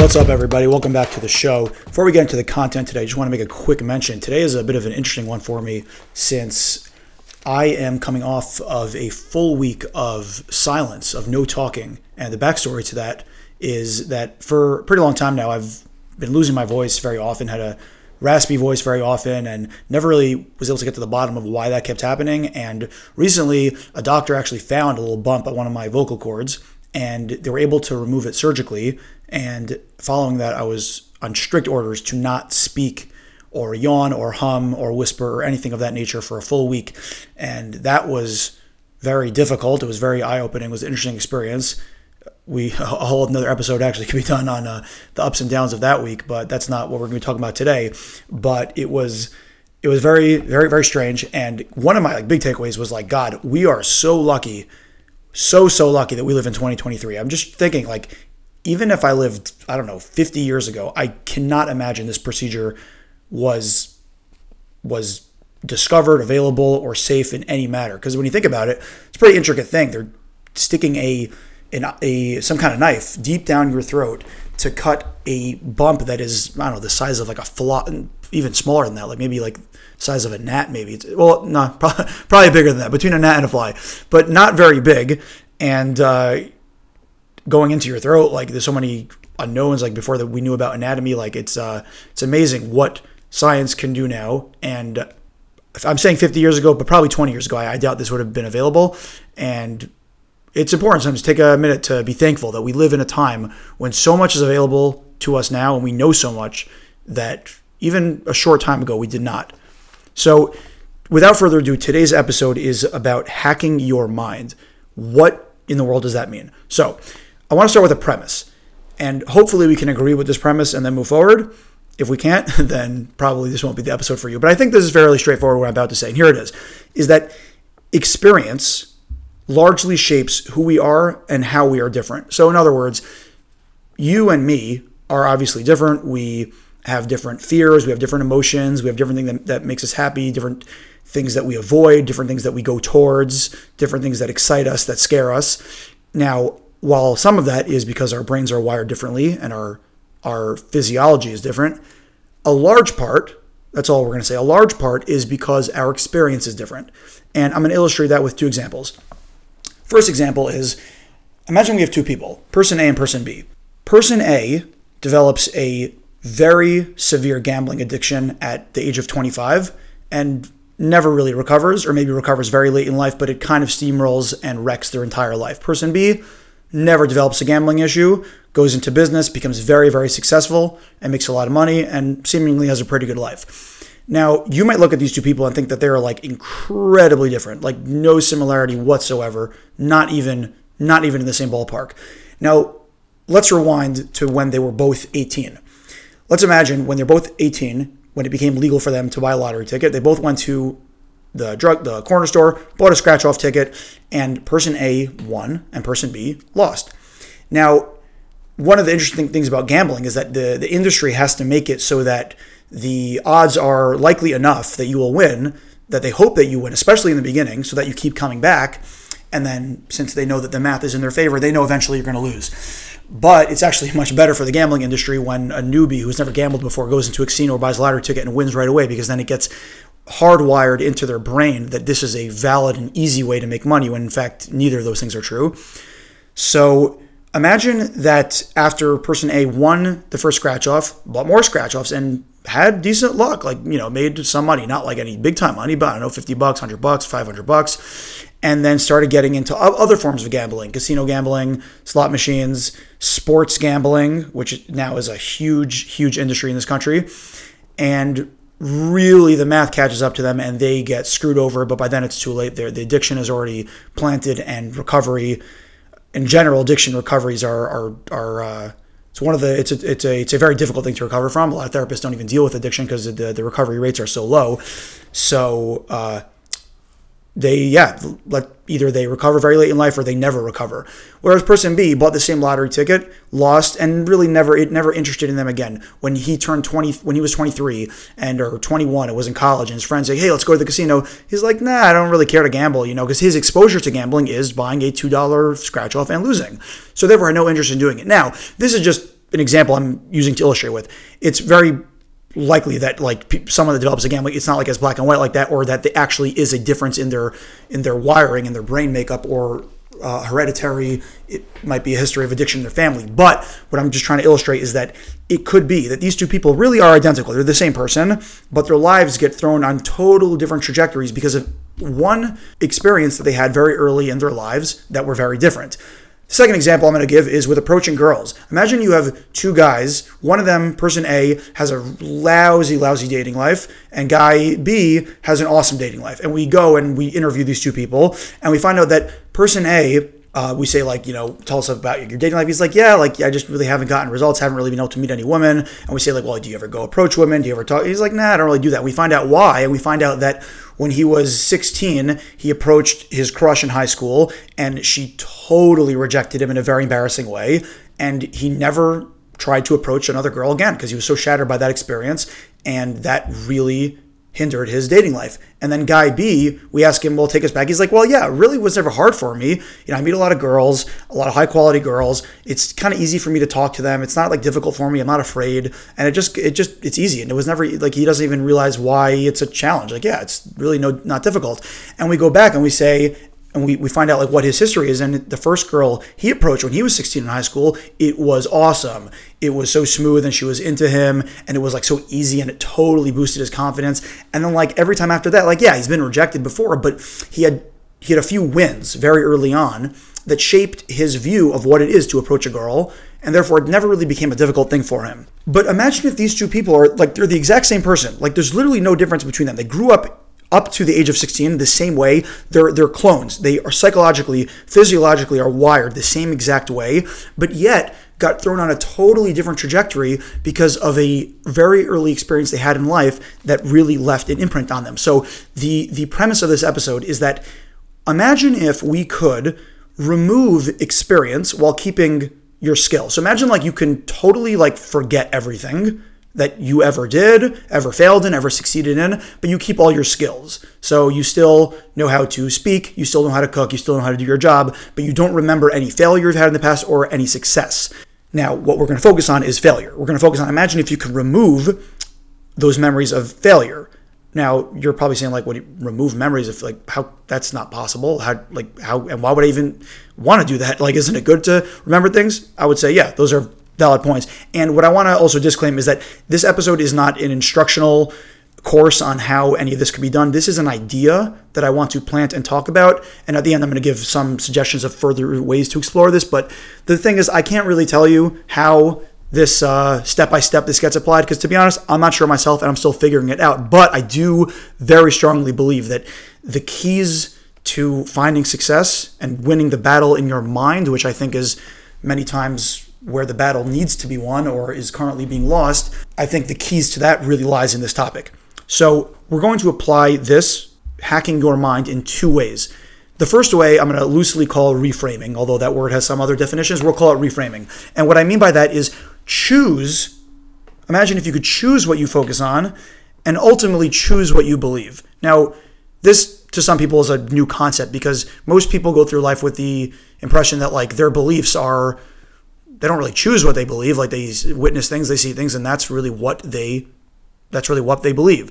What's up, everybody? Welcome back to the show. Before we get into the content today, I just want to make a quick mention. Today is a bit of an interesting one for me since I am coming off of a full week of silence, of no talking. And the backstory to that is that for a pretty long time now, I've been losing my voice very often, had a raspy voice very often, and never really was able to get to the bottom of why that kept happening. And recently, a doctor actually found a little bump at one of my vocal cords and they were able to remove it surgically. And following that, I was on strict orders to not speak or yawn or hum or whisper or anything of that nature for a full week. And that was very difficult. It was very eye opening. It was an interesting experience. We a whole another episode actually could be done on uh, the ups and downs of that week, but that's not what we're going to be talking about today. But it was it was very very very strange. And one of my like big takeaways was like, God, we are so lucky so so lucky that we live in 2023. I'm just thinking like even if I lived I don't know 50 years ago, I cannot imagine this procedure was was discovered, available, or safe in any matter. Because when you think about it, it's a pretty intricate thing. They're sticking a, an, a some kind of knife deep down your throat to cut a bump that is I don't know the size of like a fly, even smaller than that, like maybe like size of a gnat, maybe. It's, well, no, probably, probably bigger than that, between a gnat and a fly, but not very big. And uh, going into your throat, like there's so many unknowns. Like before that we knew about anatomy, like it's uh, it's amazing what science can do now. And I'm saying 50 years ago, but probably 20 years ago, I, I doubt this would have been available. And it's important sometimes take a minute to be thankful that we live in a time when so much is available to us now and we know so much that even a short time ago we did not. So, without further ado, today's episode is about hacking your mind. What in the world does that mean? So, I want to start with a premise, and hopefully, we can agree with this premise and then move forward. If we can't, then probably this won't be the episode for you. But I think this is fairly straightforward what I'm about to say. And here it is is that experience largely shapes who we are and how we are different. So, in other words, you and me are obviously different. We have different fears, we have different emotions, we have different things that, that makes us happy, different things that we avoid, different things that we go towards, different things that excite us, that scare us. Now, while some of that is because our brains are wired differently and our our physiology is different, a large part, that's all we're going to say, a large part is because our experience is different. And I'm going to illustrate that with two examples. First example is imagine we have two people, person A and person B. Person A develops a very severe gambling addiction at the age of 25 and never really recovers, or maybe recovers very late in life, but it kind of steamrolls and wrecks their entire life. Person B never develops a gambling issue, goes into business, becomes very, very successful, and makes a lot of money, and seemingly has a pretty good life. Now, you might look at these two people and think that they're like incredibly different, like no similarity whatsoever, not even not even in the same ballpark. Now, let's rewind to when they were both 18 let's imagine when they're both 18, when it became legal for them to buy a lottery ticket, they both went to the drug the corner store, bought a scratch off ticket, and person A won and person B lost. Now, one of the interesting things about gambling is that the, the industry has to make it so that the odds are likely enough that you will win, that they hope that you win, especially in the beginning, so that you keep coming back. And then, since they know that the math is in their favor, they know eventually you're going to lose. But it's actually much better for the gambling industry when a newbie who's never gambled before goes into a casino or buys a lottery ticket and wins right away because then it gets hardwired into their brain that this is a valid and easy way to make money when in fact neither of those things are true. So imagine that after person A won the first scratch off, bought more scratch offs, and had decent luck, like, you know, made some money, not like any big time money, but I don't know, 50 bucks, 100 bucks, 500 bucks and then started getting into other forms of gambling casino gambling slot machines sports gambling which now is a huge huge industry in this country and really the math catches up to them and they get screwed over but by then it's too late. There the addiction is already planted and recovery in general addiction recoveries are are, are uh, it's one of the it's a, it's a it's a very difficult thing to recover from. A lot of therapists don't even deal with addiction because the, the recovery rates are so low. So uh, they yeah let either they recover very late in life or they never recover. Whereas person b bought the same lottery ticket lost and really never it never interested in them again. When he turned 20 when he was 23 and or 21 it was in college and his friends say hey let's go to the casino. He's like nah i don't really care to gamble you know because his exposure to gambling is buying a $2 scratch off and losing. So therefore i had no interest in doing it. Now this is just an example I'm using to illustrate with. It's very likely that like someone that develops again, like it's not like as black and white like that, or that there actually is a difference in their in their wiring and their brain makeup or uh, hereditary. It might be a history of addiction in their family. But what I'm just trying to illustrate is that it could be that these two people really are identical. They're the same person, but their lives get thrown on total different trajectories because of one experience that they had very early in their lives that were very different. Second example I'm going to give is with approaching girls. Imagine you have two guys. One of them, person A, has a lousy, lousy dating life, and guy B has an awesome dating life. And we go and we interview these two people, and we find out that person A uh, we say like you know tell us about your dating life he's like yeah like i just really haven't gotten results haven't really been able to meet any women and we say like well do you ever go approach women do you ever talk he's like nah i don't really do that we find out why and we find out that when he was 16 he approached his crush in high school and she totally rejected him in a very embarrassing way and he never tried to approach another girl again because he was so shattered by that experience and that really hindered his dating life. And then guy B, we ask him, well, take us back. He's like, well, yeah, it really was never hard for me. You know, I meet a lot of girls, a lot of high quality girls. It's kind of easy for me to talk to them. It's not like difficult for me. I'm not afraid. And it just, it just, it's easy. And it was never like, he doesn't even realize why it's a challenge. Like, yeah, it's really no, not difficult. And we go back and we say, and we, we find out like what his history is. And the first girl he approached when he was 16 in high school it was awesome. It was so smooth and she was into him and it was like so easy and it totally boosted his confidence. And then like every time after that like yeah he's been rejected before but he had he had a few wins very early on that shaped his view of what it is to approach a girl and therefore it never really became a difficult thing for him. But imagine if these two people are like they're the exact same person. Like there's literally no difference between them. They grew up up to the age of 16 the same way. They're they're clones. They are psychologically, physiologically are wired the same exact way, but yet got thrown on a totally different trajectory because of a very early experience they had in life that really left an imprint on them. So the the premise of this episode is that imagine if we could remove experience while keeping your skill. So imagine like you can totally like forget everything that you ever did, ever failed in, ever succeeded in, but you keep all your skills. So you still know how to speak, you still know how to cook, you still know how to do your job, but you don't remember any failure you've had in the past or any success. Now, what we're going to focus on is failure. We're going to focus on imagine if you could remove those memories of failure. Now, you're probably saying like, what you remove memories of like how that's not possible? How like how and why would I even want to do that? Like, isn't it good to remember things? I would say, yeah, those are valid points. And what I want to also disclaim is that this episode is not an instructional course on how any of this could be done. This is an idea that I want to plant and talk about. And at the end, I'm going to give some suggestions of further ways to explore this. But the thing is, I can't really tell you how this step by step this gets applied because to be honest, I'm not sure myself and I'm still figuring it out. But I do very strongly believe that the keys to finding success and winning the battle in your mind, which I think is many times where the battle needs to be won or is currently being lost, I think the keys to that really lies in this topic. So we're going to apply this hacking your mind in two ways. The first way I'm going to loosely call reframing, although that word has some other definitions. We'll call it reframing. And what I mean by that is choose, imagine if you could choose what you focus on and ultimately choose what you believe. Now, this to some people is a new concept because most people go through life with the impression that like their beliefs are they don't really choose what they believe. Like they witness things, they see things, and that's really what they that's really what they believe.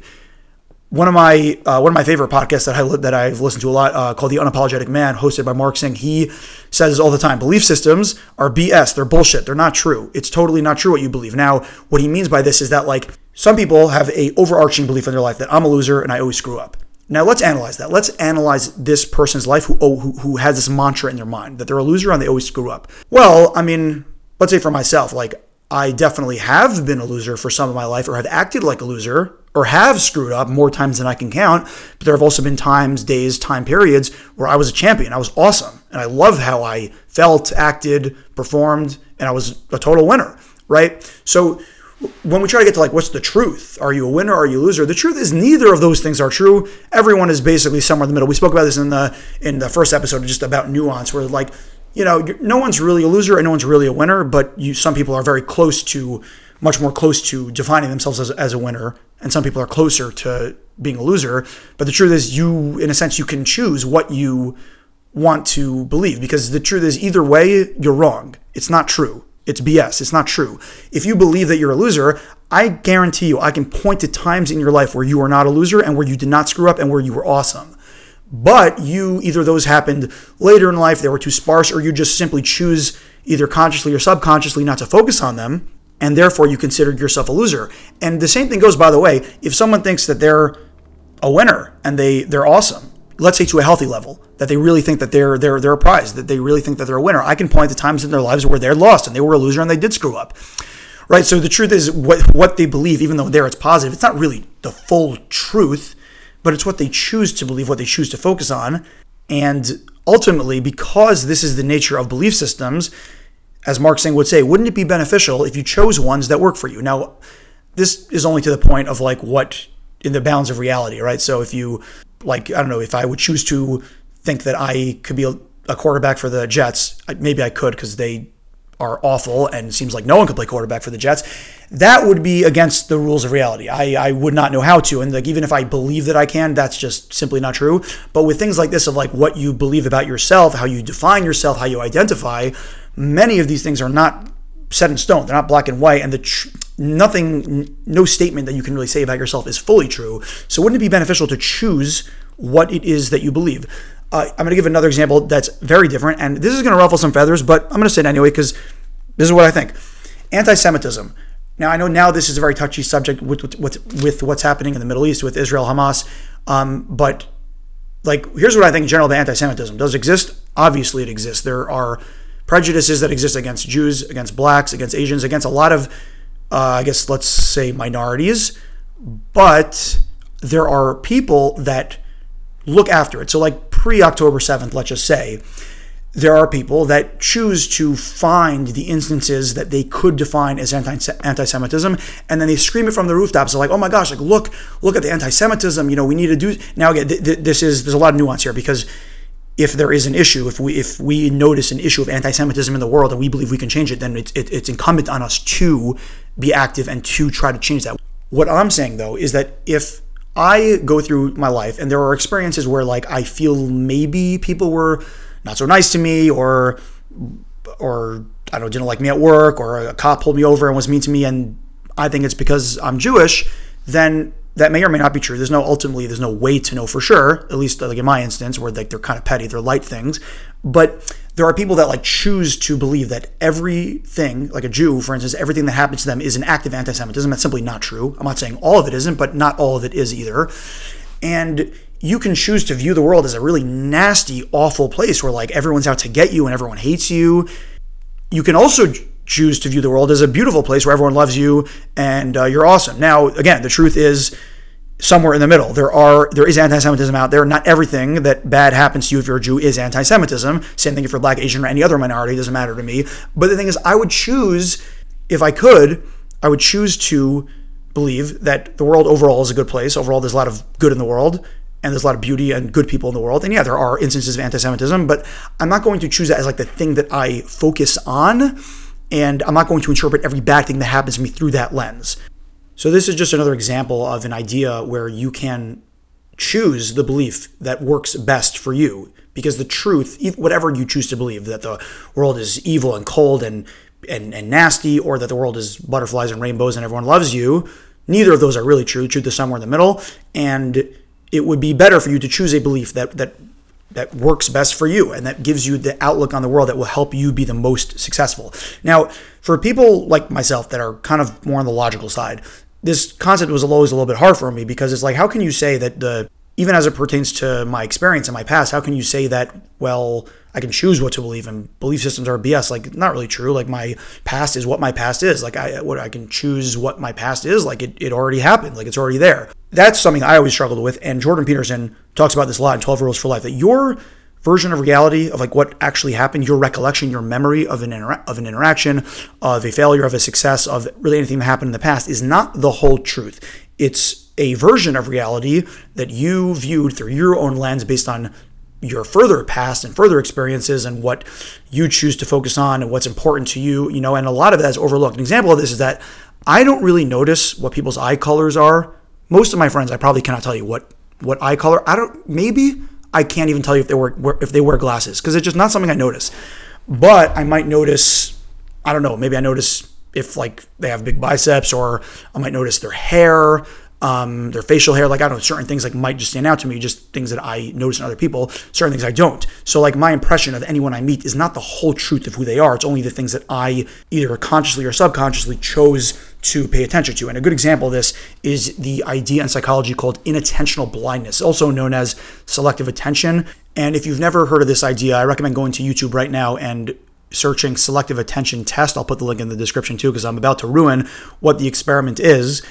One of my uh, one of my favorite podcasts that I that I've listened to a lot uh, called The Unapologetic Man, hosted by Mark Sing. He says all the time, belief systems are BS. They're bullshit. They're not true. It's totally not true what you believe. Now, what he means by this is that like some people have a overarching belief in their life that I'm a loser and I always screw up. Now let's analyze that. Let's analyze this person's life who, oh, who who has this mantra in their mind that they're a loser and they always screw up. Well, I mean, let's say for myself, like I definitely have been a loser for some of my life or have acted like a loser or have screwed up more times than I can count. But there have also been times, days, time periods where I was a champion. I was awesome. And I love how I felt, acted, performed, and I was a total winner, right? So when we try to get to like what's the truth are you a winner are you a loser the truth is neither of those things are true everyone is basically somewhere in the middle we spoke about this in the in the first episode just about nuance where like you know, no one's really a loser and no one's really a winner, but you, some people are very close to, much more close to defining themselves as, as a winner, and some people are closer to being a loser. But the truth is, you, in a sense, you can choose what you want to believe because the truth is, either way, you're wrong. It's not true. It's BS. It's not true. If you believe that you're a loser, I guarantee you, I can point to times in your life where you are not a loser and where you did not screw up and where you were awesome. But you, either those happened later in life, they were too sparse, or you just simply choose either consciously or subconsciously not to focus on them, and therefore you considered yourself a loser. And the same thing goes, by the way, if someone thinks that they're a winner and they, they're awesome, let's say to a healthy level, that they really think that they're they're they're a prize, that they really think that they're a winner. I can point to times in their lives where they're lost and they were a loser and they did screw up. Right? So the truth is what what they believe, even though there it's positive, it's not really the full truth, but it's what they choose to believe, what they choose to focus on. And ultimately, because this is the nature of belief systems, as Mark Sing would say, wouldn't it be beneficial if you chose ones that work for you? Now, this is only to the point of like what in the bounds of reality, right? So if you like, I don't know, if I would choose to think that I could be a quarterback for the Jets, maybe I could because they are awful and seems like no one could play quarterback for the Jets. That would be against the rules of reality. I, I would not know how to. And like even if I believe that I can, that's just simply not true. But with things like this of like what you believe about yourself, how you define yourself, how you identify, many of these things are not set in stone. They're not black and white, and the tr- nothing, no statement that you can really say about yourself is fully true. So, wouldn't it be beneficial to choose what it is that you believe? Uh, I'm going to give another example that's very different, and this is going to ruffle some feathers, but I'm going to say it anyway because this is what I think. Anti-Semitism. Now, I know now this is a very touchy subject with with, with what's happening in the Middle East with Israel, Hamas, um, but like here's what I think in general about anti-Semitism. Does exist? Obviously, it exists. There are prejudices that exist against Jews, against blacks, against Asians, against a lot of, uh, I guess, let's say minorities. But there are people that look after it. So, like pre October 7th, let's just say, there are people that choose to find the instances that they could define as anti-Semitism, and then they scream it from the rooftops. They're like, "Oh my gosh! Like, look, look at the anti-Semitism! You know, we need to do." Now, again, th- th- this is there's a lot of nuance here because if there is an issue, if we if we notice an issue of anti-Semitism in the world and we believe we can change it, then it's it, it's incumbent on us to be active and to try to change that. What I'm saying though is that if I go through my life and there are experiences where like I feel maybe people were not so nice to me or or I don't know didn't like me at work or a cop pulled me over and was mean to me and I think it's because I'm Jewish, then that may or may not be true. There's no ultimately there's no way to know for sure. At least like in my instance, where like they're kind of petty, they're light things. But there are people that like choose to believe that everything, like a Jew, for instance, everything that happens to them is an act of anti-Semitism. That's simply not true. I'm not saying all of it isn't, but not all of it is either. And you can choose to view the world as a really nasty, awful place where like everyone's out to get you and everyone hates you. You can also choose to view the world as a beautiful place where everyone loves you and uh, you're awesome. Now, again, the truth is somewhere in the middle. There are there is anti-Semitism out there. Not everything that bad happens to you if you're a Jew is anti-Semitism. Same thing if you're black, Asian, or any other minority. Doesn't matter to me. But the thing is, I would choose, if I could, I would choose to believe that the world overall is a good place. Overall, there's a lot of good in the world. And there's a lot of beauty and good people in the world. And yeah, there are instances of anti Semitism, but I'm not going to choose that as like the thing that I focus on and I'm not going to interpret every bad thing that happens to me through that lens. So, this is just another example of an idea where you can choose the belief that works best for you. Because the truth, whatever you choose to believe, that the world is evil and cold and, and, and nasty, or that the world is butterflies and rainbows and everyone loves you, neither of those are really true. Truth is somewhere in the middle. And it would be better for you to choose a belief that, that that works best for you and that gives you the outlook on the world that will help you be the most successful. Now, for people like myself that are kind of more on the logical side, this concept was always a little bit hard for me because it's like, how can you say that the even as it pertains to my experience in my past, how can you say that, well, I can choose what to believe and belief systems are BS? Like, not really true. Like, my past is what my past is. Like, I, what I can choose what my past is. Like, it, it already happened. Like, it's already there. That's something I always struggled with. And Jordan Peterson talks about this a lot in 12 Rules for Life that your version of reality of like what actually happened, your recollection, your memory of an of an interaction, of a failure, of a success, of really anything that happened in the past is not the whole truth. It's a version of reality that you viewed through your own lens based on your further past and further experiences and what you choose to focus on and what's important to you, you know, and a lot of that is overlooked. An example of this is that I don't really notice what people's eye colors are. Most of my friends, I probably cannot tell you what what eye color. I don't maybe I can't even tell you if they wear if they wear glasses because it's just not something I notice. But I might notice I don't know, maybe I notice if like they have big biceps or I might notice their hair, um, their facial hair. Like I don't know, certain things like might just stand out to me, just things that I notice in other people. Certain things I don't. So like my impression of anyone I meet is not the whole truth of who they are. It's only the things that I either consciously or subconsciously chose to pay attention to. And a good example of this is the idea in psychology called inattentional blindness, also known as selective attention. And if you've never heard of this idea, I recommend going to YouTube right now and searching selective attention test. I'll put the link in the description too, because I'm about to ruin what the experiment is.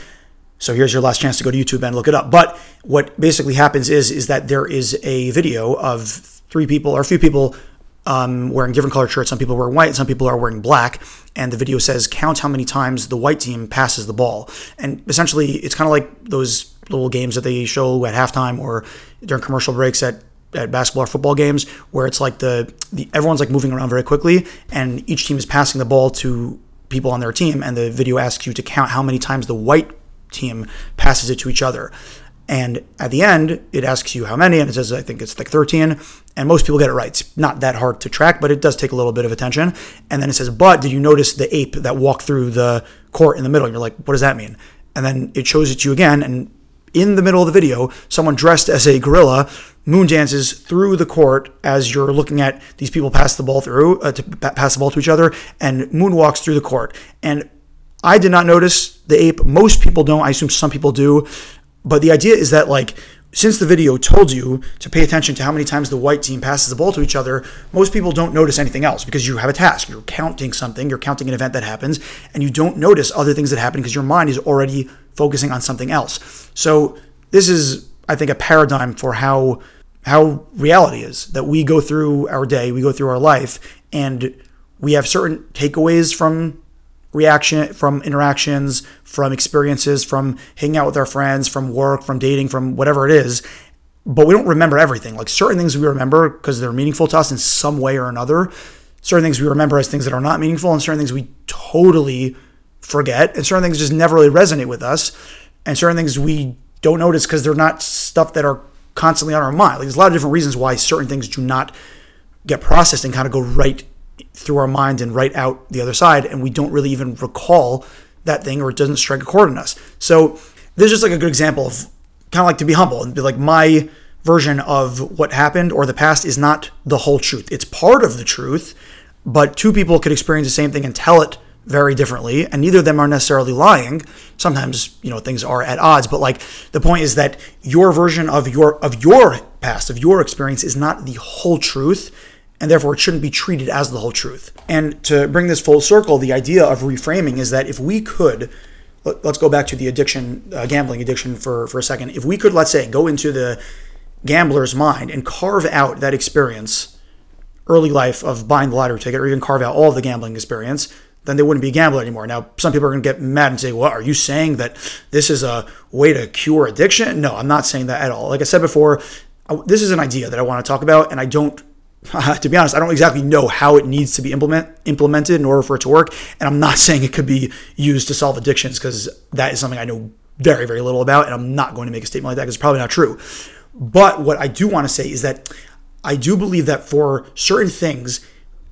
So here's your last chance to go to YouTube and look it up. But what basically happens is is that there is a video of three people or a few people um, wearing different colored shirts. Some people wearing white, some people are wearing black. And the video says count how many times the white team passes the ball. And essentially, it's kind of like those little games that they show at halftime or during commercial breaks at at basketball or football games where it's like the, the everyone's like moving around very quickly and each team is passing the ball to people on their team and the video asks you to count how many times the white team passes it to each other. And at the end, it asks you how many, and it says, I think it's like 13. And most people get it right. It's not that hard to track, but it does take a little bit of attention. And then it says, But did you notice the ape that walked through the court in the middle? And you're like, What does that mean? And then it shows it to you again. And in the middle of the video, someone dressed as a gorilla moon dances through the court as you're looking at these people pass the ball through, uh, to pass the ball to each other, and moon walks through the court. And I did not notice the ape. Most people don't. I assume some people do. But the idea is that, like, since the video told you to pay attention to how many times the white team passes the ball to each other, most people don't notice anything else because you have a task. You're counting something, you're counting an event that happens, and you don't notice other things that happen because your mind is already focusing on something else. So, this is, I think, a paradigm for how how reality is that we go through our day, we go through our life, and we have certain takeaways from reaction from interactions, from experiences, from hanging out with our friends, from work, from dating, from whatever it is. But we don't remember everything. Like certain things we remember because they're meaningful to us in some way or another. Certain things we remember as things that are not meaningful, and certain things we totally forget, and certain things just never really resonate with us, and certain things we don't notice because they're not stuff that are constantly on our mind. Like there's a lot of different reasons why certain things do not get processed and kind of go right through our mind and right out the other side, and we don't really even recall that thing or it doesn't strike a chord in us. So this is just like a good example of kind of like to be humble and be like my version of what happened or the past is not the whole truth. It's part of the truth, but two people could experience the same thing and tell it very differently and neither of them are necessarily lying sometimes you know things are at odds but like the point is that your version of your of your past of your experience is not the whole truth and therefore it shouldn't be treated as the whole truth. And to bring this full circle, the idea of reframing is that if we could, let's go back to the addiction, uh, gambling addiction for, for a second. If we could, let's say, go into the gambler's mind and carve out that experience, early life of buying the lottery ticket, or even carve out all the gambling experience, then they wouldn't be a gambler anymore. Now, some people are going to get mad and say, well, are you saying that this is a way to cure addiction? No, I'm not saying that at all. Like I said before, this is an idea that I want to talk about, and I don't to be honest, I don't exactly know how it needs to be implement, implemented in order for it to work. And I'm not saying it could be used to solve addictions because that is something I know very, very little about. And I'm not going to make a statement like that because it's probably not true. But what I do want to say is that I do believe that for certain things,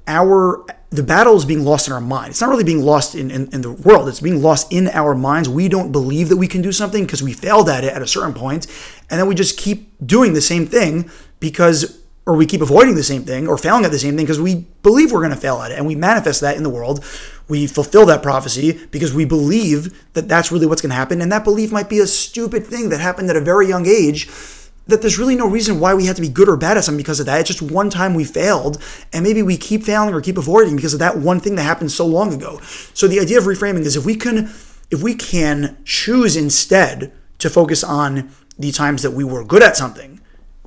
our the battle is being lost in our mind. It's not really being lost in, in, in, the world. It's being lost in our minds. We don't believe that we can do something because we failed at it at a certain point, and then we just keep doing the same thing because or we keep avoiding the same thing or failing at the same thing because we believe we're going to fail at it and we manifest that in the world. We fulfill that prophecy because we believe that that's really what's going to happen and that belief might be a stupid thing that happened at a very young age that there's really no reason why we have to be good or bad at something because of that. It's just one time we failed and maybe we keep failing or keep avoiding because of that one thing that happened so long ago. So the idea of reframing is if we can if we can choose instead to focus on the times that we were good at something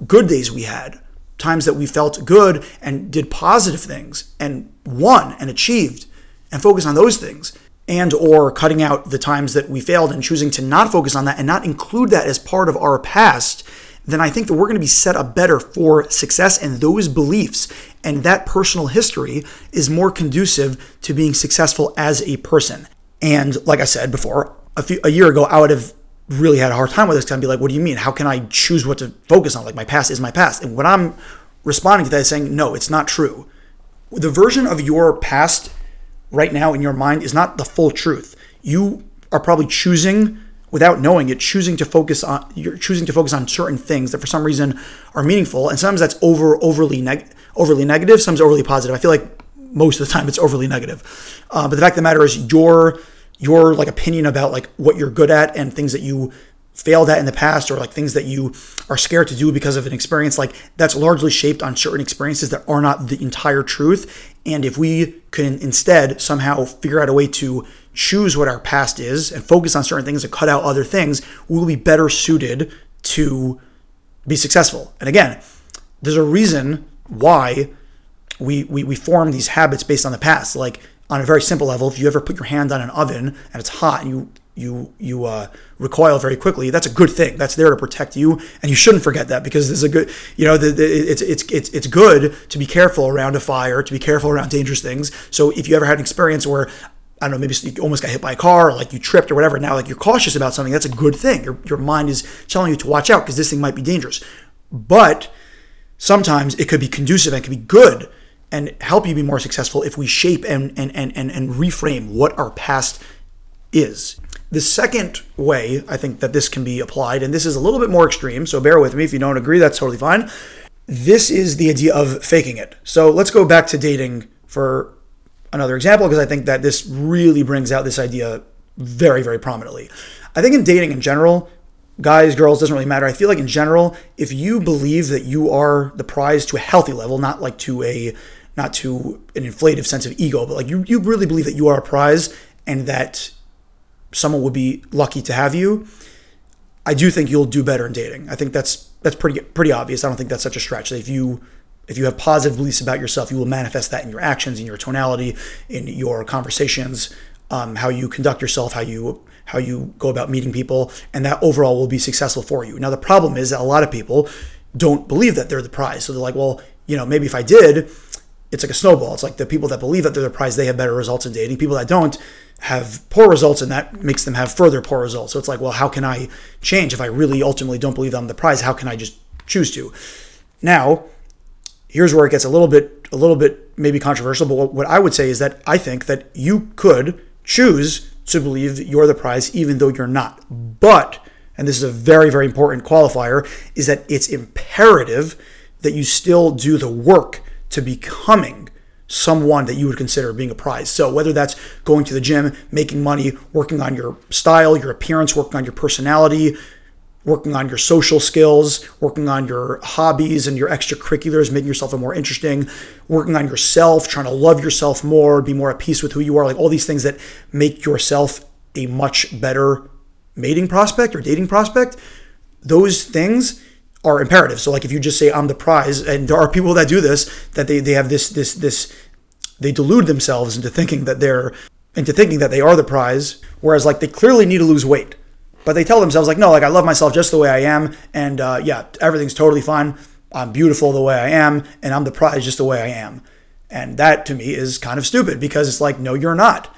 good days we had times that we felt good and did positive things and won and achieved and focus on those things and or cutting out the times that we failed and choosing to not focus on that and not include that as part of our past then i think that we're going to be set up better for success and those beliefs and that personal history is more conducive to being successful as a person. And like i said before a, few, a year ago i would have really had a hard time with this because I'd be like, what do you mean? How can I choose what to focus on? Like my past is my past. And what I'm responding to that is saying, no, it's not true. The version of your past right now in your mind is not the full truth. You are probably choosing without knowing it choosing to focus on you're choosing to focus on certain things that for some reason are meaningful and sometimes that's over overly neg- overly negative sometimes overly positive i feel like most of the time it's overly negative uh, but the fact of the matter is your your like opinion about like what you're good at and things that you failed at in the past or like things that you are scared to do because of an experience like that's largely shaped on certain experiences that are not the entire truth. And if we can instead somehow figure out a way to choose what our past is and focus on certain things and cut out other things we'll be better suited to be successful. And again there's a reason why we, we, we form these habits based on the past. Like on a very simple level if you ever put your hand on an oven and it's hot and you you you uh, recoil very quickly. That's a good thing. That's there to protect you, and you shouldn't forget that because there's a good, you know, the, the, it's it's it's it's good to be careful around a fire, to be careful around dangerous things. So if you ever had an experience where I don't know, maybe you almost got hit by a car, or like you tripped or whatever. Now, like you're cautious about something. That's a good thing. Your your mind is telling you to watch out because this thing might be dangerous. But sometimes it could be conducive and it could be good and help you be more successful if we shape and and and and, and reframe what our past is. The second way I think that this can be applied, and this is a little bit more extreme, so bear with me. If you don't agree, that's totally fine. This is the idea of faking it. So let's go back to dating for another example, because I think that this really brings out this idea very, very prominently. I think in dating in general, guys, girls, doesn't really matter. I feel like in general, if you believe that you are the prize to a healthy level, not like to a not to an inflative sense of ego, but like you, you really believe that you are a prize and that someone would be lucky to have you, I do think you'll do better in dating. I think that's that's pretty pretty obvious. I don't think that's such a stretch. If you if you have positive beliefs about yourself, you will manifest that in your actions, in your tonality, in your conversations, um, how you conduct yourself, how you how you go about meeting people, and that overall will be successful for you. Now the problem is that a lot of people don't believe that they're the prize, so they're like, well, you know, maybe if I did, it's like a snowball. It's like the people that believe that they're the prize, they have better results in dating. People that don't have poor results, and that makes them have further poor results. So it's like, well, how can I change if I really ultimately don't believe I'm the prize? How can I just choose to? Now, here's where it gets a little bit, a little bit maybe controversial. But what I would say is that I think that you could choose to believe you're the prize, even though you're not. But, and this is a very, very important qualifier, is that it's imperative that you still do the work to becoming someone that you would consider being a prize. So whether that's going to the gym, making money, working on your style, your appearance, working on your personality, working on your social skills, working on your hobbies and your extracurriculars, making yourself a more interesting, working on yourself, trying to love yourself more, be more at peace with who you are, like all these things that make yourself a much better mating prospect or dating prospect. Those things are imperative. So like if you just say I'm the prize, and there are people that do this, that they, they have this this this they delude themselves into thinking that they're into thinking that they are the prize, whereas like they clearly need to lose weight. But they tell themselves like, no, like I love myself just the way I am, and uh, yeah, everything's totally fine. I'm beautiful the way I am, and I'm the prize just the way I am. And that to me is kind of stupid because it's like, no, you're not.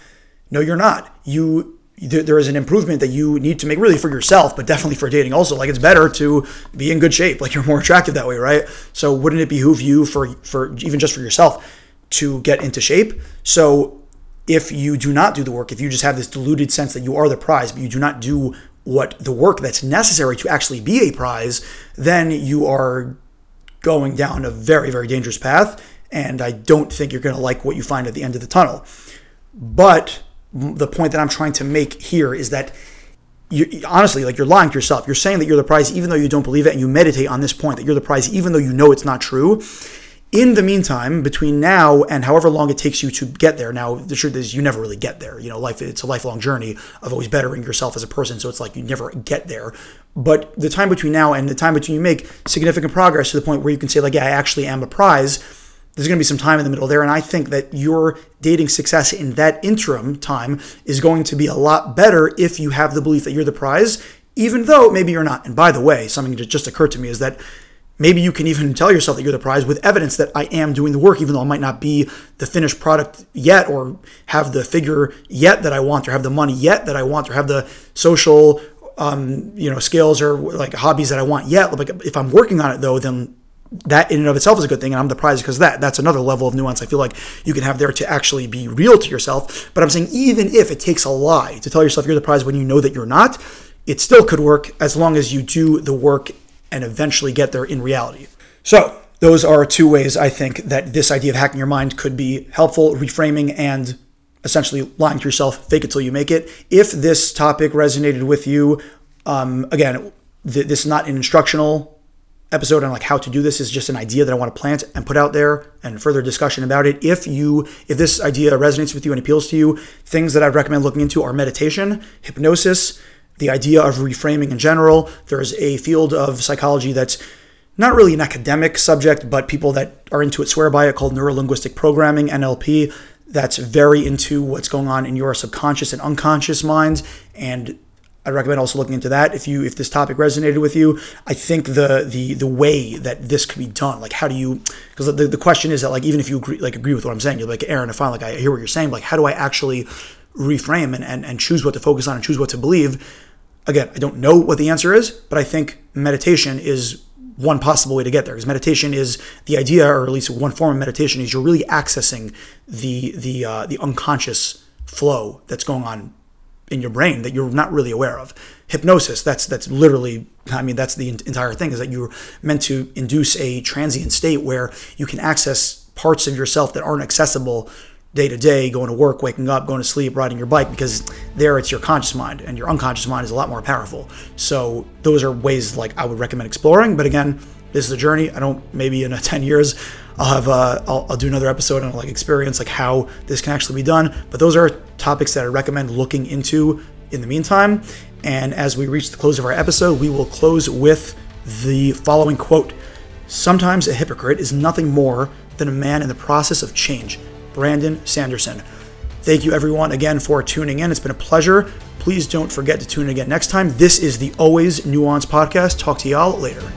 No, you're not. You there is an improvement that you need to make really for yourself, but definitely for dating also. Like it's better to be in good shape. Like you're more attractive that way, right? So wouldn't it behoove you for for even just for yourself to get into shape? So if you do not do the work, if you just have this deluded sense that you are the prize, but you do not do what the work that's necessary to actually be a prize, then you are going down a very, very dangerous path. And I don't think you're going to like what you find at the end of the tunnel. But the point that I'm trying to make here is that you, honestly, like you're lying to yourself. You're saying that you're the prize even though you don't believe it, and you meditate on this point that you're the prize even though you know it's not true. In the meantime, between now and however long it takes you to get there, now the truth is you never really get there. You know, life it's a lifelong journey of always bettering yourself as a person. So it's like you never get there. But the time between now and the time between you make significant progress to the point where you can say like, yeah, I actually am a prize there's going to be some time in the middle there. And I think that your dating success in that interim time is going to be a lot better if you have the belief that you're the prize, even though maybe you're not. And by the way, something that just occurred to me is that maybe you can even tell yourself that you're the prize with evidence that I am doing the work, even though I might not be the finished product yet, or have the figure yet that I want, or have the money yet that I want, or have the social, um, you know, skills or like hobbies that I want yet. Like if I'm working on it though, then that in and of itself is a good thing, and I'm the prize because that. That's another level of nuance I feel like you can have there to actually be real to yourself. But I'm saying even if it takes a lie to tell yourself you're the prize when you know that you're not, it still could work as long as you do the work and eventually get there in reality. So those are two ways I think that this idea of hacking your mind could be helpful, reframing and essentially lying to yourself, fake it till you make it. If this topic resonated with you, um, again, th- this is not an instructional episode on like how to do this is just an idea that I want to plant and put out there and further discussion about it. If you if this idea resonates with you and appeals to you, things that I'd recommend looking into are meditation, hypnosis, the idea of reframing in general. There's a field of psychology that's not really an academic subject, but people that are into it swear by it called neurolinguistic programming, NLP. That's very into what's going on in your subconscious and unconscious minds and I recommend also looking into that if you if this topic resonated with you. I think the the the way that this could be done, like how do you? Because the, the question is that like even if you agree like agree with what I'm saying, you're like Aaron, if I like I hear what you're saying, like how do I actually reframe and, and and choose what to focus on and choose what to believe? Again, I don't know what the answer is, but I think meditation is one possible way to get there. Because meditation is the idea, or at least one form of meditation, is you're really accessing the the uh, the unconscious flow that's going on in your brain that you're not really aware of. Hypnosis, that's that's literally I mean that's the entire thing is that you're meant to induce a transient state where you can access parts of yourself that aren't accessible day to day, going to work, waking up, going to sleep, riding your bike, because there it's your conscious mind, and your unconscious mind is a lot more powerful. So those are ways like I would recommend exploring. But again, this is a journey. I don't maybe in a 10 years I'll have uh, I'll, I'll do another episode on like experience like how this can actually be done. But those are topics that I recommend looking into in the meantime. And as we reach the close of our episode, we will close with the following quote Sometimes a hypocrite is nothing more than a man in the process of change. Brandon Sanderson. Thank you, everyone, again for tuning in. It's been a pleasure. Please don't forget to tune in again next time. This is the Always Nuance Podcast. Talk to y'all later.